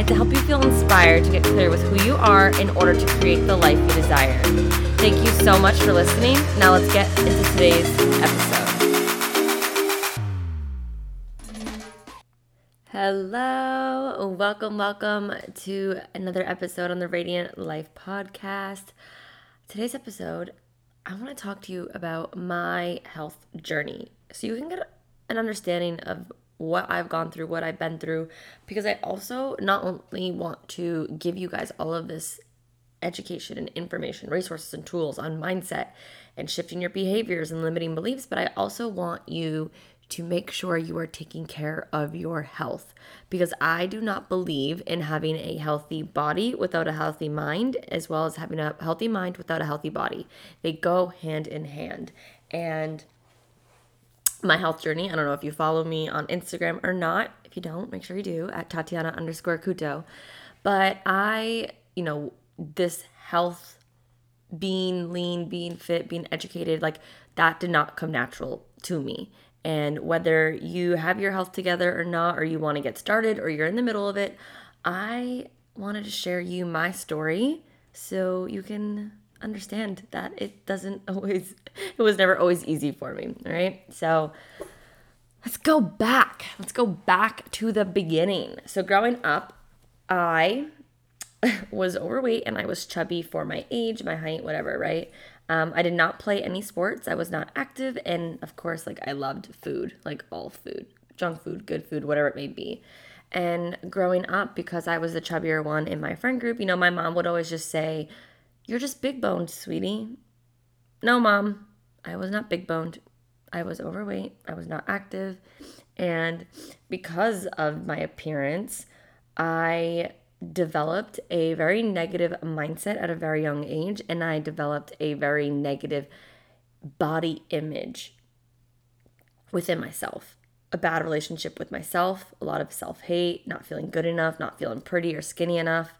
and to help you feel inspired to get clear with who you are in order to create the life you desire. Thank you so much for listening. Now let's get into today's episode. Hello, welcome, welcome to another episode on the Radiant Life podcast. Today's episode, I want to talk to you about my health journey so you can get an understanding of what I've gone through, what I've been through, because I also not only want to give you guys all of this education and information, resources and tools on mindset and shifting your behaviors and limiting beliefs, but I also want you to make sure you are taking care of your health because I do not believe in having a healthy body without a healthy mind, as well as having a healthy mind without a healthy body. They go hand in hand. And my health journey, I don't know if you follow me on Instagram or not. If you don't, make sure you do at Tatiana underscore Couto. But I, you know, this health, being lean, being fit, being educated, like that did not come natural to me. And whether you have your health together or not, or you want to get started, or you're in the middle of it, I wanted to share you my story so you can understand that it doesn't always, it was never always easy for me. All right. So let's go back. Let's go back to the beginning. So growing up, I was overweight and I was chubby for my age, my height, whatever, right? Um, I did not play any sports. I was not active. And of course, like I loved food, like all food, junk food, good food, whatever it may be. And growing up, because I was the chubbier one in my friend group, you know, my mom would always just say, You're just big boned, sweetie. No, mom, I was not big boned. I was overweight. I was not active. And because of my appearance, I developed a very negative mindset at a very young age and I developed a very negative body image within myself. A bad relationship with myself, a lot of self hate, not feeling good enough, not feeling pretty or skinny enough,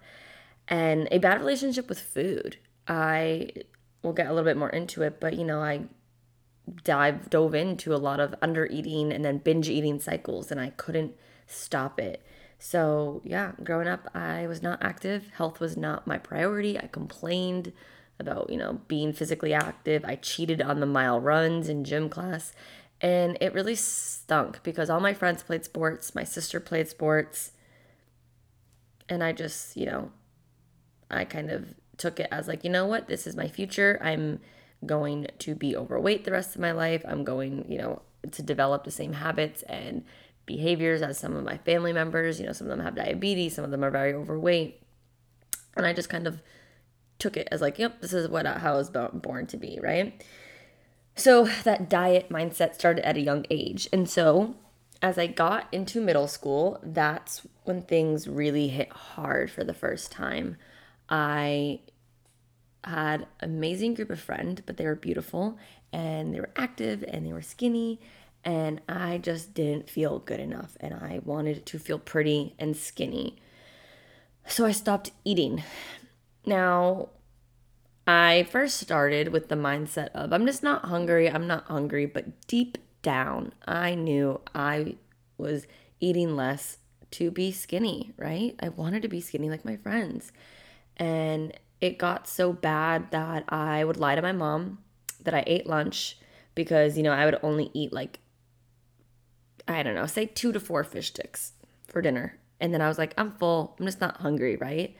and a bad relationship with food. I will get a little bit more into it, but you know, I dive dove into a lot of under eating and then binge eating cycles and I couldn't stop it. So, yeah, growing up, I was not active. Health was not my priority. I complained about, you know, being physically active. I cheated on the mile runs in gym class. And it really stunk because all my friends played sports, my sister played sports. And I just, you know, I kind of took it as like, you know what, this is my future. I'm going to be overweight the rest of my life. I'm going, you know, to develop the same habits and behaviors as some of my family members. You know, some of them have diabetes, some of them are very overweight. And I just kind of took it as like, yep, this is what how I was born to be, right? So that diet mindset started at a young age. And so as I got into middle school, that's when things really hit hard for the first time. I had amazing group of friends, but they were beautiful and they were active and they were skinny and I just didn't feel good enough and I wanted to feel pretty and skinny. So I stopped eating. Now, I first started with the mindset of I'm just not hungry, I'm not hungry, but deep down, I knew I was eating less to be skinny, right? I wanted to be skinny like my friends. And it got so bad that I would lie to my mom that I ate lunch because, you know, I would only eat like I don't know, say two to four fish sticks for dinner. And then I was like, I'm full. I'm just not hungry, right?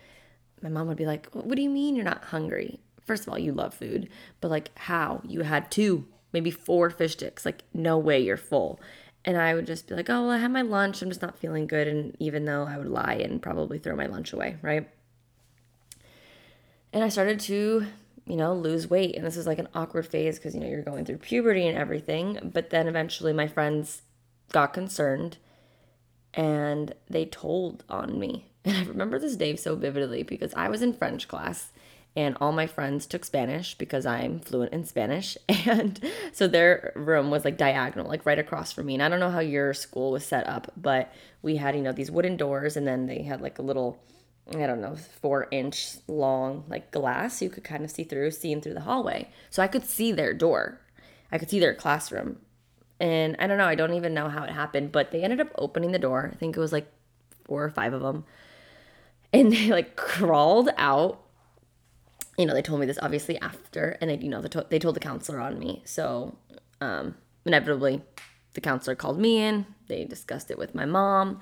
My mom would be like, What do you mean you're not hungry? First of all, you love food, but like, how? You had two, maybe four fish sticks. Like, no way you're full. And I would just be like, Oh, well, I had my lunch. I'm just not feeling good. And even though I would lie and probably throw my lunch away, right? And I started to, you know, lose weight. And this is like an awkward phase because, you know, you're going through puberty and everything. But then eventually my friends got concerned and they told on me. And I remember this day so vividly because I was in French class and all my friends took Spanish because I'm fluent in Spanish. And so their room was like diagonal, like right across from me. And I don't know how your school was set up, but we had, you know, these wooden doors and then they had like a little, I don't know, four inch long like glass you could kind of see through, seeing through the hallway. So I could see their door. I could see their classroom. And I don't know, I don't even know how it happened, but they ended up opening the door. I think it was like four or five of them. And they like crawled out you know, they told me this obviously after, and they, you know, they, to- they told the counselor on me. So, um, inevitably, the counselor called me in. They discussed it with my mom,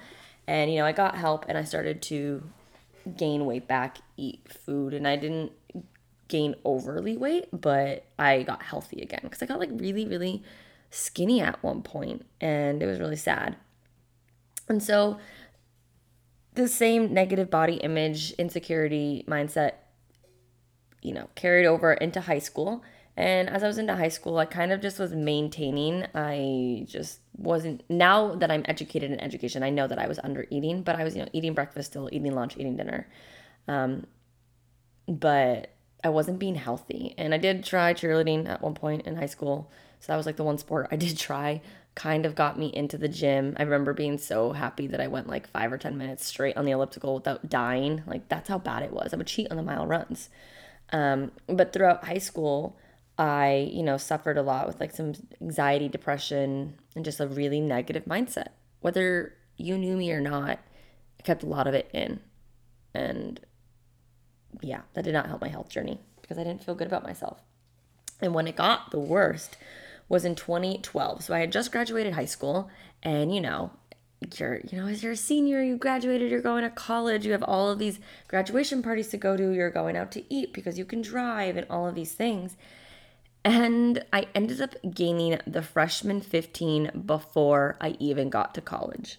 and you know, I got help, and I started to gain weight back, eat food, and I didn't gain overly weight, but I got healthy again because I got like really, really skinny at one point, and it was really sad. And so, the same negative body image, insecurity mindset you know, carried over into high school. And as I was into high school, I kind of just was maintaining. I just wasn't, now that I'm educated in education, I know that I was under eating, but I was, you know, eating breakfast still, eating lunch, eating dinner. Um, but I wasn't being healthy. And I did try cheerleading at one point in high school. So that was like the one sport I did try. Kind of got me into the gym. I remember being so happy that I went like five or 10 minutes straight on the elliptical without dying. Like that's how bad it was. I would cheat on the mile runs. Um, but throughout high school, I, you know, suffered a lot with like some anxiety, depression, and just a really negative mindset. Whether you knew me or not, I kept a lot of it in. And yeah, that did not help my health journey because I didn't feel good about myself. And when it got the worst was in 2012. So I had just graduated high school and you know, you're you know as you're a senior you graduated you're going to college you have all of these graduation parties to go to you're going out to eat because you can drive and all of these things and i ended up gaining the freshman 15 before i even got to college.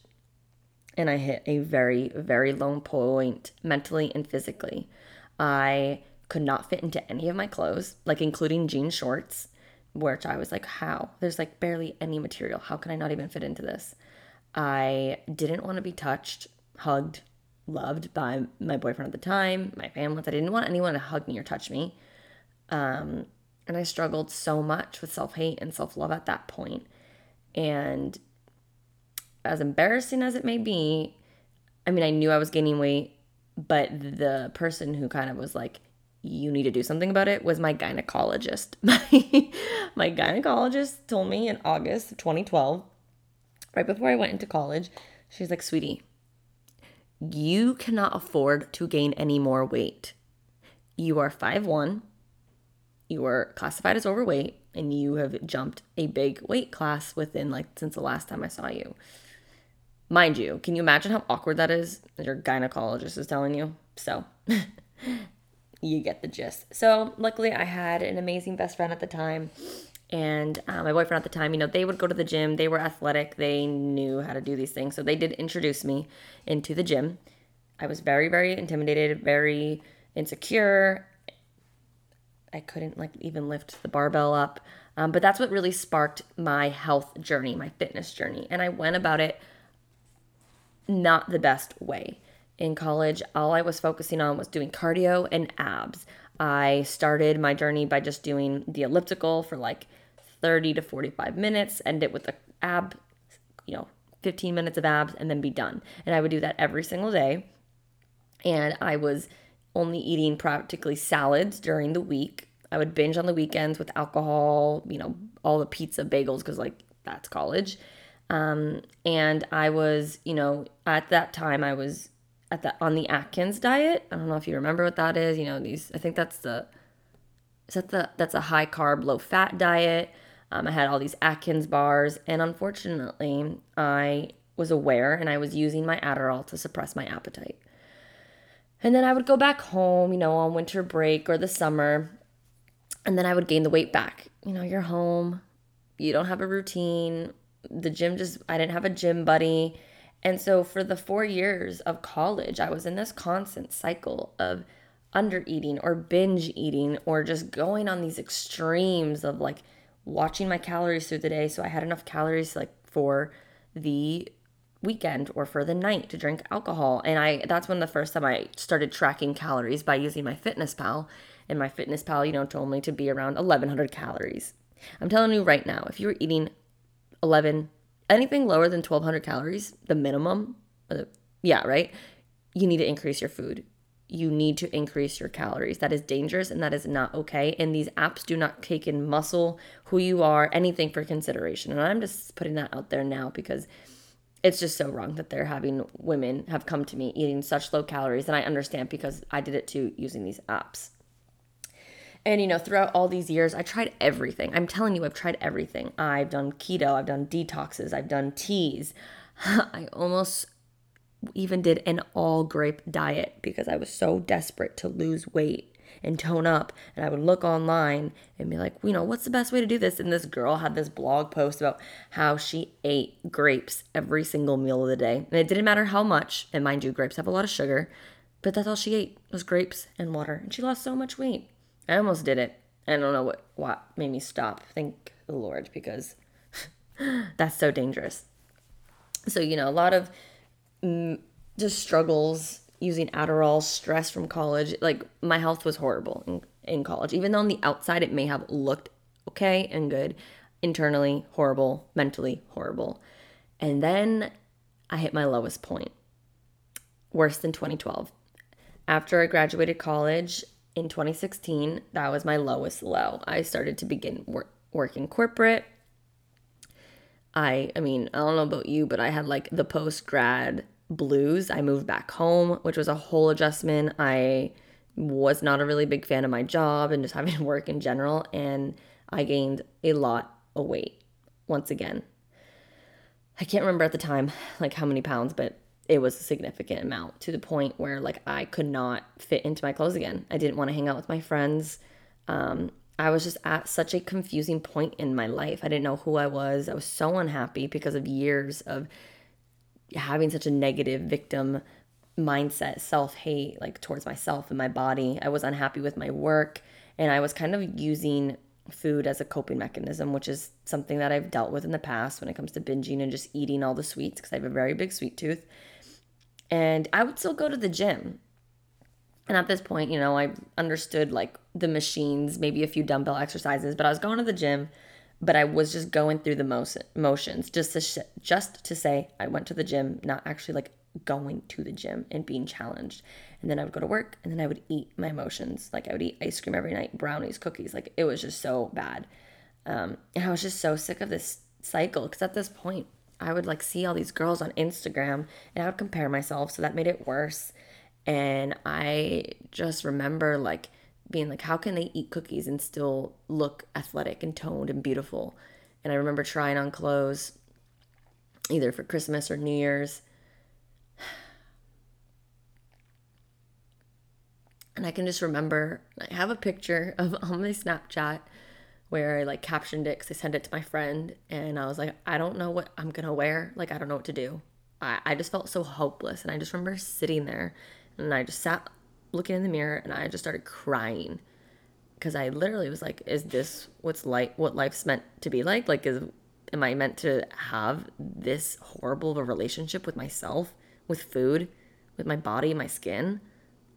And i hit a very very low point mentally and physically. I could not fit into any of my clothes like including jean shorts which i was like how? There's like barely any material. How can i not even fit into this? I didn't want to be touched, hugged, loved by my boyfriend at the time, my family. I didn't want anyone to hug me or touch me. Um, and I struggled so much with self hate and self love at that point. And as embarrassing as it may be, I mean, I knew I was gaining weight, but the person who kind of was like, you need to do something about it was my gynecologist. My, my gynecologist told me in August of 2012 right before I went into college, she's like, sweetie, you cannot afford to gain any more weight. You are 5'1, you are classified as overweight, and you have jumped a big weight class within like since the last time I saw you. Mind you, can you imagine how awkward that is? Your gynecologist is telling you. So you get the gist. So luckily I had an amazing best friend at the time and uh, my boyfriend at the time, you know, they would go to the gym. They were athletic. They knew how to do these things. So they did introduce me into the gym. I was very, very intimidated, very insecure. I couldn't like even lift the barbell up. Um, but that's what really sparked my health journey, my fitness journey. And I went about it not the best way. In college, all I was focusing on was doing cardio and abs. I started my journey by just doing the elliptical for like 30 to 45 minutes, end it with a ab, you know, 15 minutes of abs, and then be done. And I would do that every single day. And I was only eating practically salads during the week. I would binge on the weekends with alcohol, you know, all the pizza bagels, because like that's college. Um, and I was, you know, at that time I was at the on the Atkins diet. I don't know if you remember what that is. You know, these I think that's the is that the that's a high carb, low fat diet. Um, I had all these Atkins bars, and unfortunately, I was aware and I was using my Adderall to suppress my appetite. And then I would go back home, you know, on winter break or the summer, and then I would gain the weight back. You know, you're home, you don't have a routine. The gym just, I didn't have a gym buddy. And so for the four years of college, I was in this constant cycle of under eating or binge eating or just going on these extremes of like watching my calories through the day so I had enough calories like for the weekend or for the night to drink alcohol. And I that's when the first time I started tracking calories by using MyFitnessPal and MyFitnessPal, you know, told me to be around 1100 calories. I'm telling you right now, if you were eating 11, anything lower than 1200 calories, the minimum, the, yeah, right? You need to increase your food. You need to increase your calories. That is dangerous and that is not okay. And these apps do not take in muscle, who you are, anything for consideration. And I'm just putting that out there now because it's just so wrong that they're having women have come to me eating such low calories. And I understand because I did it too using these apps. And you know, throughout all these years, I tried everything. I'm telling you, I've tried everything. I've done keto, I've done detoxes, I've done teas. I almost even did an all grape diet because I was so desperate to lose weight and tone up. And I would look online and be like, you know, what's the best way to do this? And this girl had this blog post about how she ate grapes every single meal of the day. And it didn't matter how much. And mind you, grapes have a lot of sugar, but that's all she ate was grapes and water. And she lost so much weight. I almost did it. I don't know what, what made me stop. Thank the Lord, because that's so dangerous. So, you know, a lot of mm, just struggles using Adderall, stress from college. Like, my health was horrible in, in college. Even though on the outside it may have looked okay and good, internally horrible, mentally horrible. And then I hit my lowest point, worse than 2012. After I graduated college, in 2016, that was my lowest low. I started to begin work, working corporate. I I mean, I don't know about you, but I had like the post grad blues. I moved back home, which was a whole adjustment. I was not a really big fan of my job and just having to work in general and I gained a lot of weight once again. I can't remember at the time like how many pounds, but it was a significant amount to the point where like I could not fit into my clothes again. I didn't want to hang out with my friends. Um, I was just at such a confusing point in my life. I didn't know who I was. I was so unhappy because of years of having such a negative victim mindset, self hate, like towards myself and my body. I was unhappy with my work, and I was kind of using food as a coping mechanism, which is something that I've dealt with in the past when it comes to binging and just eating all the sweets because I have a very big sweet tooth. And I would still go to the gym. And at this point, you know, I understood like the machines, maybe a few dumbbell exercises, but I was going to the gym, but I was just going through the motion, motions just to sh- just to say I went to the gym, not actually like going to the gym and being challenged. And then I would go to work and then I would eat my emotions. Like I would eat ice cream every night, brownies, cookies. Like it was just so bad. Um, and I was just so sick of this cycle because at this point, I would like see all these girls on Instagram and I would compare myself. So that made it worse. And I just remember like being like, how can they eat cookies and still look athletic and toned and beautiful? And I remember trying on clothes either for Christmas or New Year's. And I can just remember, I have a picture of on my Snapchat where I like captioned it because I sent it to my friend and I was like, I don't know what I'm gonna wear. Like, I don't know what to do. I, I just felt so hopeless. And I just remember sitting there and I just sat looking in the mirror and I just started crying because I literally was like, is this what's like what life's meant to be like? Like, is am I meant to have this horrible of a relationship with myself, with food, with my body, my skin?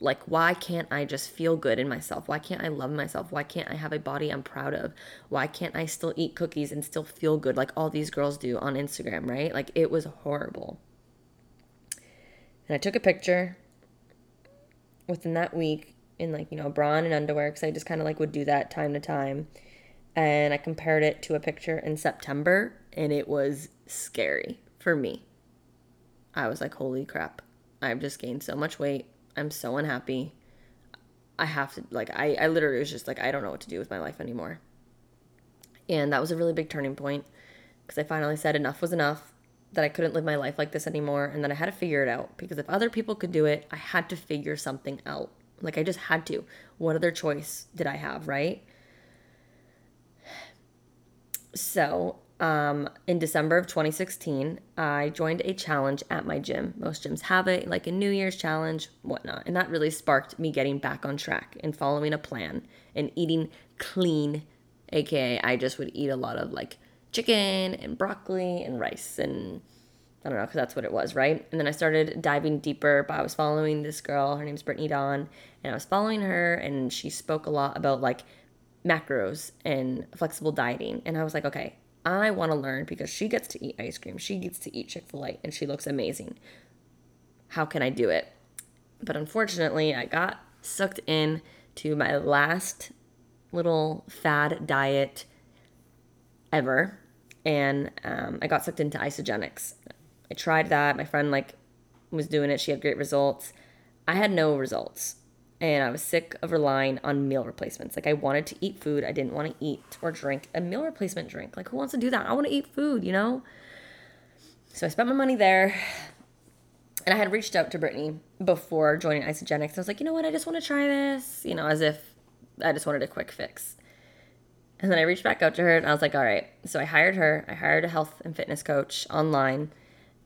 Like, why can't I just feel good in myself? Why can't I love myself? Why can't I have a body I'm proud of? Why can't I still eat cookies and still feel good like all these girls do on Instagram, right? Like, it was horrible. And I took a picture within that week in, like, you know, bra and underwear because I just kind of like would do that time to time. And I compared it to a picture in September, and it was scary for me. I was like, holy crap, I've just gained so much weight I'm so unhappy. I have to like I I literally was just like I don't know what to do with my life anymore. And that was a really big turning point because I finally said enough was enough that I couldn't live my life like this anymore and that I had to figure it out because if other people could do it, I had to figure something out. Like I just had to. What other choice did I have, right? So, um, in December of 2016, I joined a challenge at my gym. Most gyms have it, like a New Year's challenge, whatnot. And that really sparked me getting back on track and following a plan and eating clean, aka I just would eat a lot of like chicken and broccoli and rice and I don't know, because that's what it was, right? And then I started diving deeper, but I was following this girl. Her name's Brittany Dawn. And I was following her, and she spoke a lot about like macros and flexible dieting. And I was like, okay, I want to learn because she gets to eat ice cream. She gets to eat Chick fil A, and she looks amazing. How can I do it? But unfortunately, I got sucked in to my last little fad diet ever. And um, I got sucked into Isagenix. I tried that. My friend like was doing it. She had great results. I had no results. And I was sick of relying on meal replacements. Like I wanted to eat food. I didn't want to eat or drink a meal replacement drink. Like who wants to do that? I want to eat food, you know? So I spent my money there. And I had reached out to Brittany before joining Isagenix. I was like, you know what? I just want to try this, you know, as if I just wanted a quick fix. And then I reached back out to her and I was like, all right. So I hired her. I hired a health and fitness coach online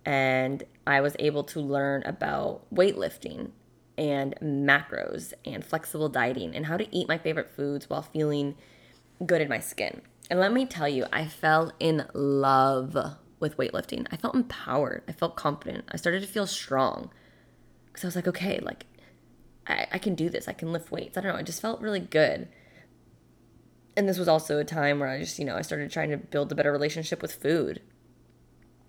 and I was able to learn about weightlifting and macros and flexible dieting and how to eat my favorite foods while feeling good in my skin. And let me tell you, I fell in love with weightlifting. I felt empowered. I felt confident. I started to feel strong because I was like, okay, like I, I can do this. I can lift weights. I don't know. It just felt really good. And this was also a time where I just, you know, I started trying to build a better relationship with food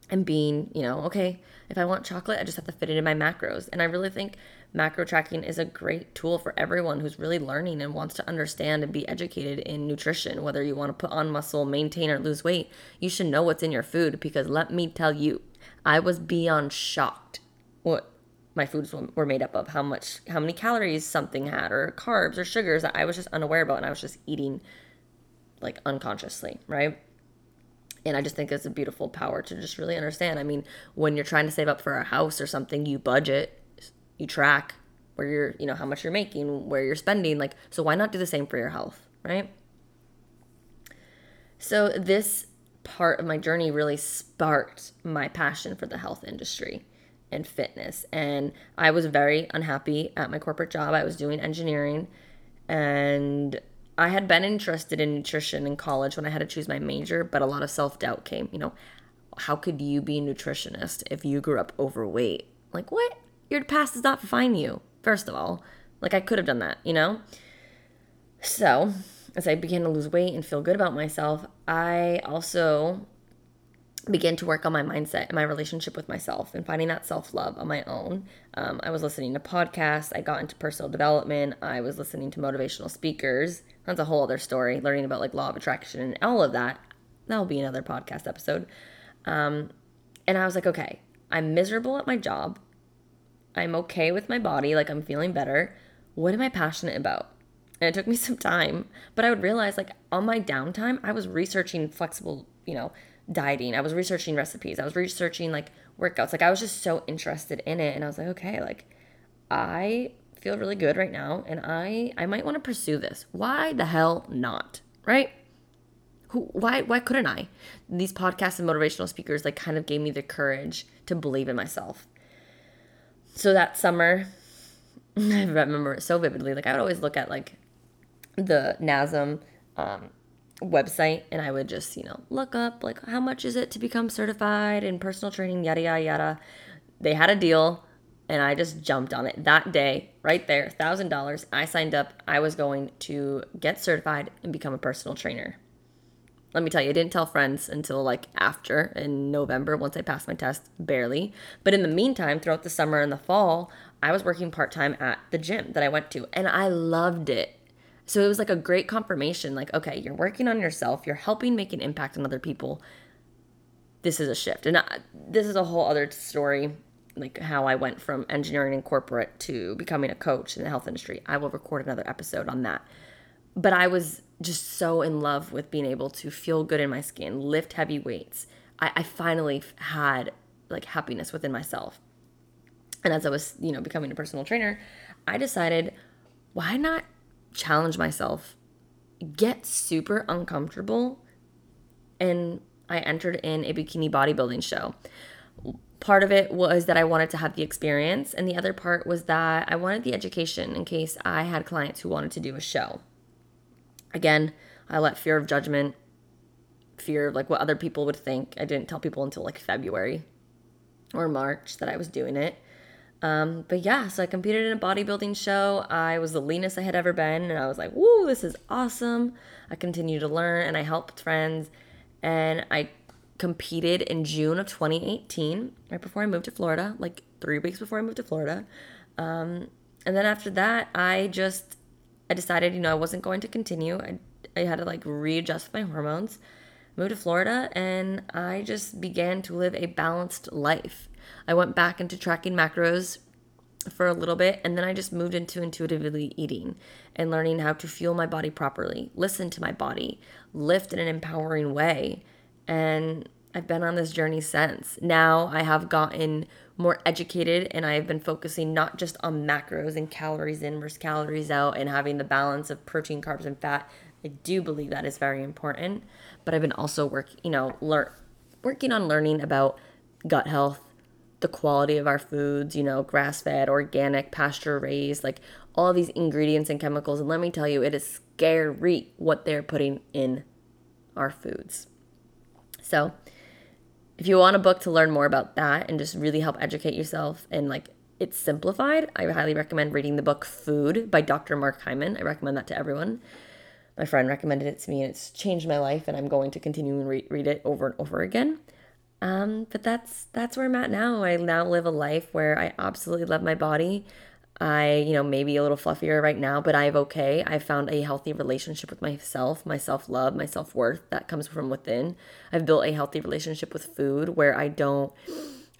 and being, you know, okay, if I want chocolate, I just have to fit it in my macros. And I really think macro tracking is a great tool for everyone who's really learning and wants to understand and be educated in nutrition. Whether you want to put on muscle, maintain, or lose weight, you should know what's in your food because let me tell you, I was beyond shocked what my foods were made up of, how much, how many calories something had, or carbs or sugars that I was just unaware about, and I was just eating like unconsciously, right? And I just think it's a beautiful power to just really understand. I mean, when you're trying to save up for a house or something, you budget, you track where you're, you know, how much you're making, where you're spending. Like, so why not do the same for your health, right? So this part of my journey really sparked my passion for the health industry and fitness. And I was very unhappy at my corporate job. I was doing engineering and I had been interested in nutrition in college when I had to choose my major, but a lot of self doubt came. You know, how could you be a nutritionist if you grew up overweight? Like, what? Your past does not define you, first of all. Like, I could have done that, you know? So, as I began to lose weight and feel good about myself, I also began to work on my mindset and my relationship with myself and finding that self love on my own. Um, I was listening to podcasts. I got into personal development. I was listening to motivational speakers. That's a whole other story, learning about like law of attraction and all of that. That'll be another podcast episode. Um, and I was like, okay, I'm miserable at my job. I'm okay with my body. Like I'm feeling better. What am I passionate about? And it took me some time, but I would realize like on my downtime, I was researching flexible, you know, dieting. I was researching recipes. I was researching like workouts. Like I was just so interested in it and I was like, okay, like I feel really good right now and I I might want to pursue this. Why the hell not? Right? Who why why couldn't I? These podcasts and motivational speakers like kind of gave me the courage to believe in myself. So that summer, I remember it so vividly. Like I would always look at like the NASM um, website and I would just, you know, look up like how much is it to become certified in personal training, yada, yada, yada. They had a deal and I just jumped on it that day, right there, $1,000. I signed up. I was going to get certified and become a personal trainer. Let me tell you, I didn't tell friends until like after in November once I passed my test, barely. But in the meantime, throughout the summer and the fall, I was working part time at the gym that I went to and I loved it. So it was like a great confirmation like, okay, you're working on yourself, you're helping make an impact on other people. This is a shift. And I, this is a whole other story, like how I went from engineering and corporate to becoming a coach in the health industry. I will record another episode on that. But I was just so in love with being able to feel good in my skin, lift heavy weights. I, I finally had like happiness within myself. And as I was, you know, becoming a personal trainer, I decided, why not challenge myself, get super uncomfortable, and I entered in a bikini bodybuilding show. Part of it was that I wanted to have the experience, and the other part was that I wanted the education in case I had clients who wanted to do a show. Again, I let fear of judgment, fear of like what other people would think. I didn't tell people until like February. or March that I was doing it. Um, but yeah, so I competed in a bodybuilding show. I was the leanest I had ever been, and I was like, woo, this is awesome. I continued to learn and I helped friends. And I competed in June of 2018, right before I moved to Florida, like three weeks before I moved to Florida. Um, and then after that, I just I decided, you know, I wasn't going to continue. I, I had to like readjust my hormones, moved to Florida, and I just began to live a balanced life. I went back into tracking macros for a little bit, and then I just moved into intuitively eating and learning how to fuel my body properly, listen to my body, lift in an empowering way. And I've been on this journey since. Now I have gotten more educated and I have been focusing not just on macros and calories in versus calories out and having the balance of protein, carbs, and fat. I do believe that is very important, but I've been also work, you know, learn working on learning about gut health, the quality of our foods, you know, grass fed, organic, pasture raised, like all these ingredients and chemicals. And let me tell you, it is scary what they're putting in our foods. So, if you want a book to learn more about that and just really help educate yourself and like it's simplified, I highly recommend reading the book Food by Dr. Mark Hyman. I recommend that to everyone. My friend recommended it to me and it's changed my life and I'm going to continue and re- read it over and over again. Um, but that's that's where I'm at now. I now live a life where I absolutely love my body. I, you know, maybe a little fluffier right now, but I've okay. I've found a healthy relationship with myself, my self love, my self worth that comes from within. I've built a healthy relationship with food where I don't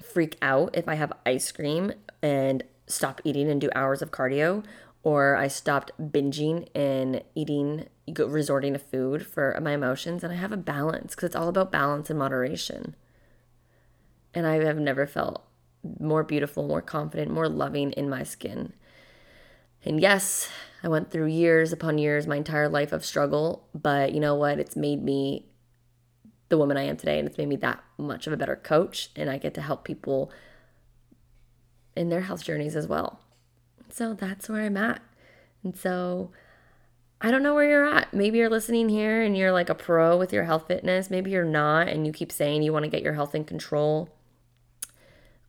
freak out if I have ice cream and stop eating and do hours of cardio, or I stopped binging and eating, resorting to food for my emotions. And I have a balance because it's all about balance and moderation. And I have never felt more beautiful, more confident, more loving in my skin. And yes, I went through years upon years, my entire life of struggle, but you know what? It's made me the woman I am today, and it's made me that much of a better coach, and I get to help people in their health journeys as well. So that's where I'm at. And so I don't know where you're at. Maybe you're listening here and you're like a pro with your health fitness. Maybe you're not, and you keep saying you want to get your health in control.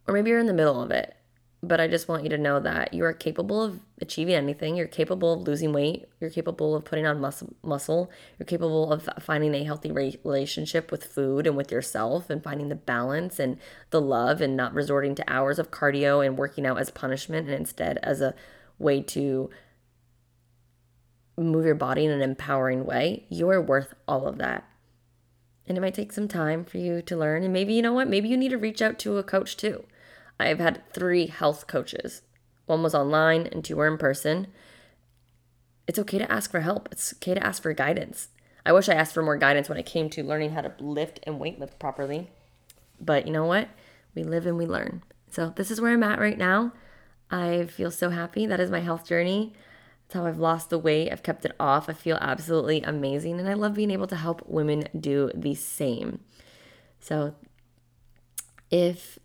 Or maybe you're in the middle of it. But I just want you to know that you are capable of achieving anything. You're capable of losing weight. You're capable of putting on muscle. muscle. You're capable of finding a healthy relationship with food and with yourself and finding the balance and the love and not resorting to hours of cardio and working out as punishment and instead as a way to move your body in an empowering way. You are worth all of that. And it might take some time for you to learn. And maybe, you know what? Maybe you need to reach out to a coach too. I've had three health coaches. One was online and two were in person. It's okay to ask for help. It's okay to ask for guidance. I wish I asked for more guidance when it came to learning how to lift and weight lift properly. But you know what? We live and we learn. So this is where I'm at right now. I feel so happy. That is my health journey. That's how I've lost the weight. I've kept it off. I feel absolutely amazing. And I love being able to help women do the same. So if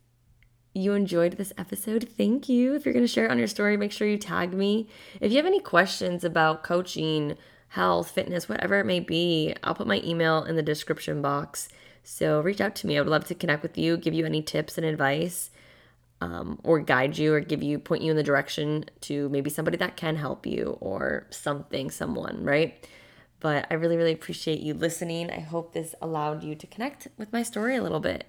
you enjoyed this episode, thank you. If you're going to share it on your story, make sure you tag me. If you have any questions about coaching, health, fitness, whatever it may be, I'll put my email in the description box. So reach out to me. I would love to connect with you, give you any tips and advice, um, or guide you, or give you, point you in the direction to maybe somebody that can help you, or something, someone, right? But I really, really appreciate you listening. I hope this allowed you to connect with my story a little bit.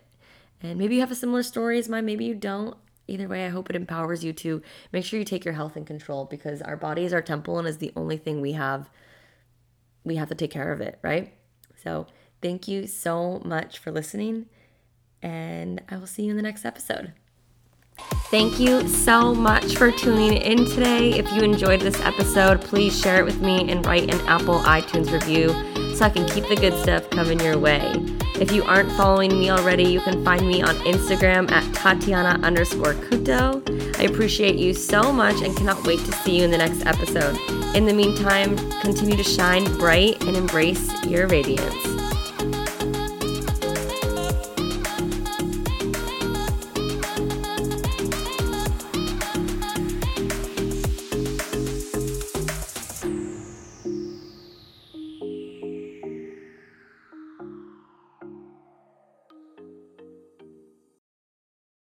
And maybe you have a similar story as mine, maybe you don't. Either way, I hope it empowers you to make sure you take your health in control because our body is our temple and is the only thing we have we have to take care of it, right? So, thank you so much for listening and I will see you in the next episode. Thank you so much for tuning in today. If you enjoyed this episode, please share it with me and write an Apple iTunes review so I can keep the good stuff coming your way. If you aren't following me already, you can find me on Instagram at Tatiana underscore Couto. I appreciate you so much and cannot wait to see you in the next episode. In the meantime, continue to shine bright and embrace your radiance.